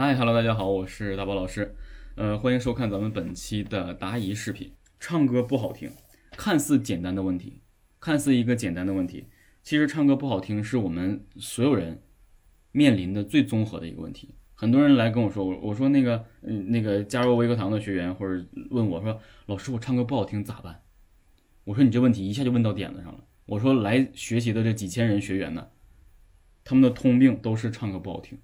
嗨，Hello，大家好，我是大宝老师，呃，欢迎收看咱们本期的答疑视频。唱歌不好听，看似简单的问题，看似一个简单的问题，其实唱歌不好听是我们所有人面临的最综合的一个问题。很多人来跟我说，我我说那个，嗯，那个加入微课堂的学员或者问我说，老师，我唱歌不好听咋办？我说你这问题一下就问到点子上了。我说来学习的这几千人学员呢，他们的通病都是唱歌不好听。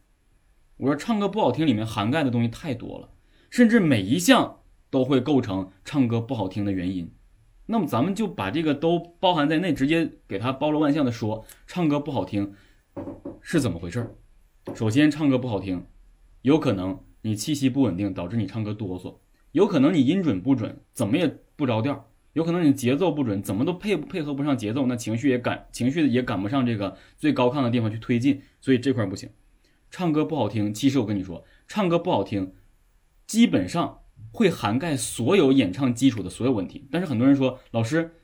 我说唱歌不好听里面涵盖的东西太多了，甚至每一项都会构成唱歌不好听的原因。那么咱们就把这个都包含在内，直接给它包罗万象的说，唱歌不好听是怎么回事？首先，唱歌不好听，有可能你气息不稳定导致你唱歌哆嗦，有可能你音准不准，怎么也不着调，有可能你节奏不准，怎么都配配合不上节奏，那情绪也赶情绪也赶不上这个最高亢的地方去推进，所以这块不行。唱歌不好听，其实我跟你说，唱歌不好听，基本上会涵盖所有演唱基础的所有问题。但是很多人说，老师，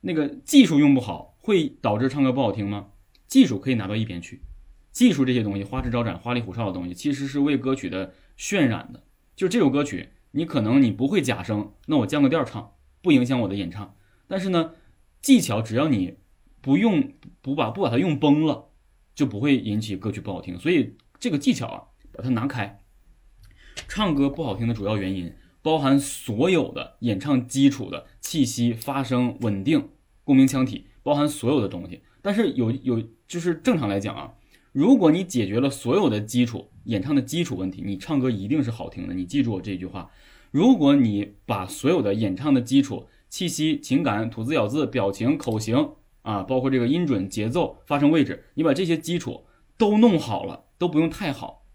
那个技术用不好会导致唱歌不好听吗？技术可以拿到一边去，技术这些东西花枝招展、花里胡哨的东西，其实是为歌曲的渲染的。就这首歌曲，你可能你不会假声，那我降个调唱，不影响我的演唱。但是呢，技巧只要你不用不把不把它用崩了，就不会引起歌曲不好听。所以。这个技巧啊，把它拿开。唱歌不好听的主要原因包含所有的演唱基础的气息、发声稳定、共鸣腔体，包含所有的东西。但是有有就是正常来讲啊，如果你解决了所有的基础演唱的基础问题，你唱歌一定是好听的。你记住我这句话：如果你把所有的演唱的基础气息、情感、吐字咬字、表情、口型啊，包括这个音准、节奏、发声位置，你把这些基础都弄好了。都不用太好，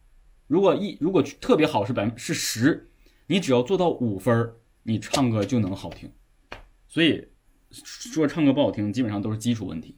如果一如果特别好是百分是十，你只要做到五分你唱歌就能好听。所以说唱歌不好听，基本上都是基础问题。